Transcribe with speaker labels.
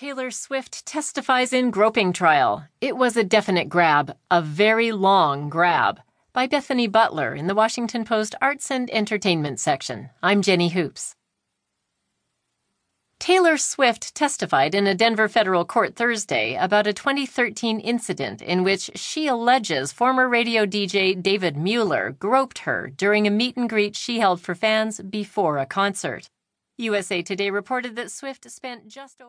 Speaker 1: Taylor Swift testifies in groping trial. It was a definite grab, a very long grab. By Bethonie Butler in the Washington Post Arts and Entertainment section. I'm Jenny Hoops. Taylor Swift testified in a Denver federal court Thursday about a 2013 incident in which she alleges former radio DJ David Mueller groped her during a meet and greet she held for fans before a concert. USA Today reported that Swift spent just over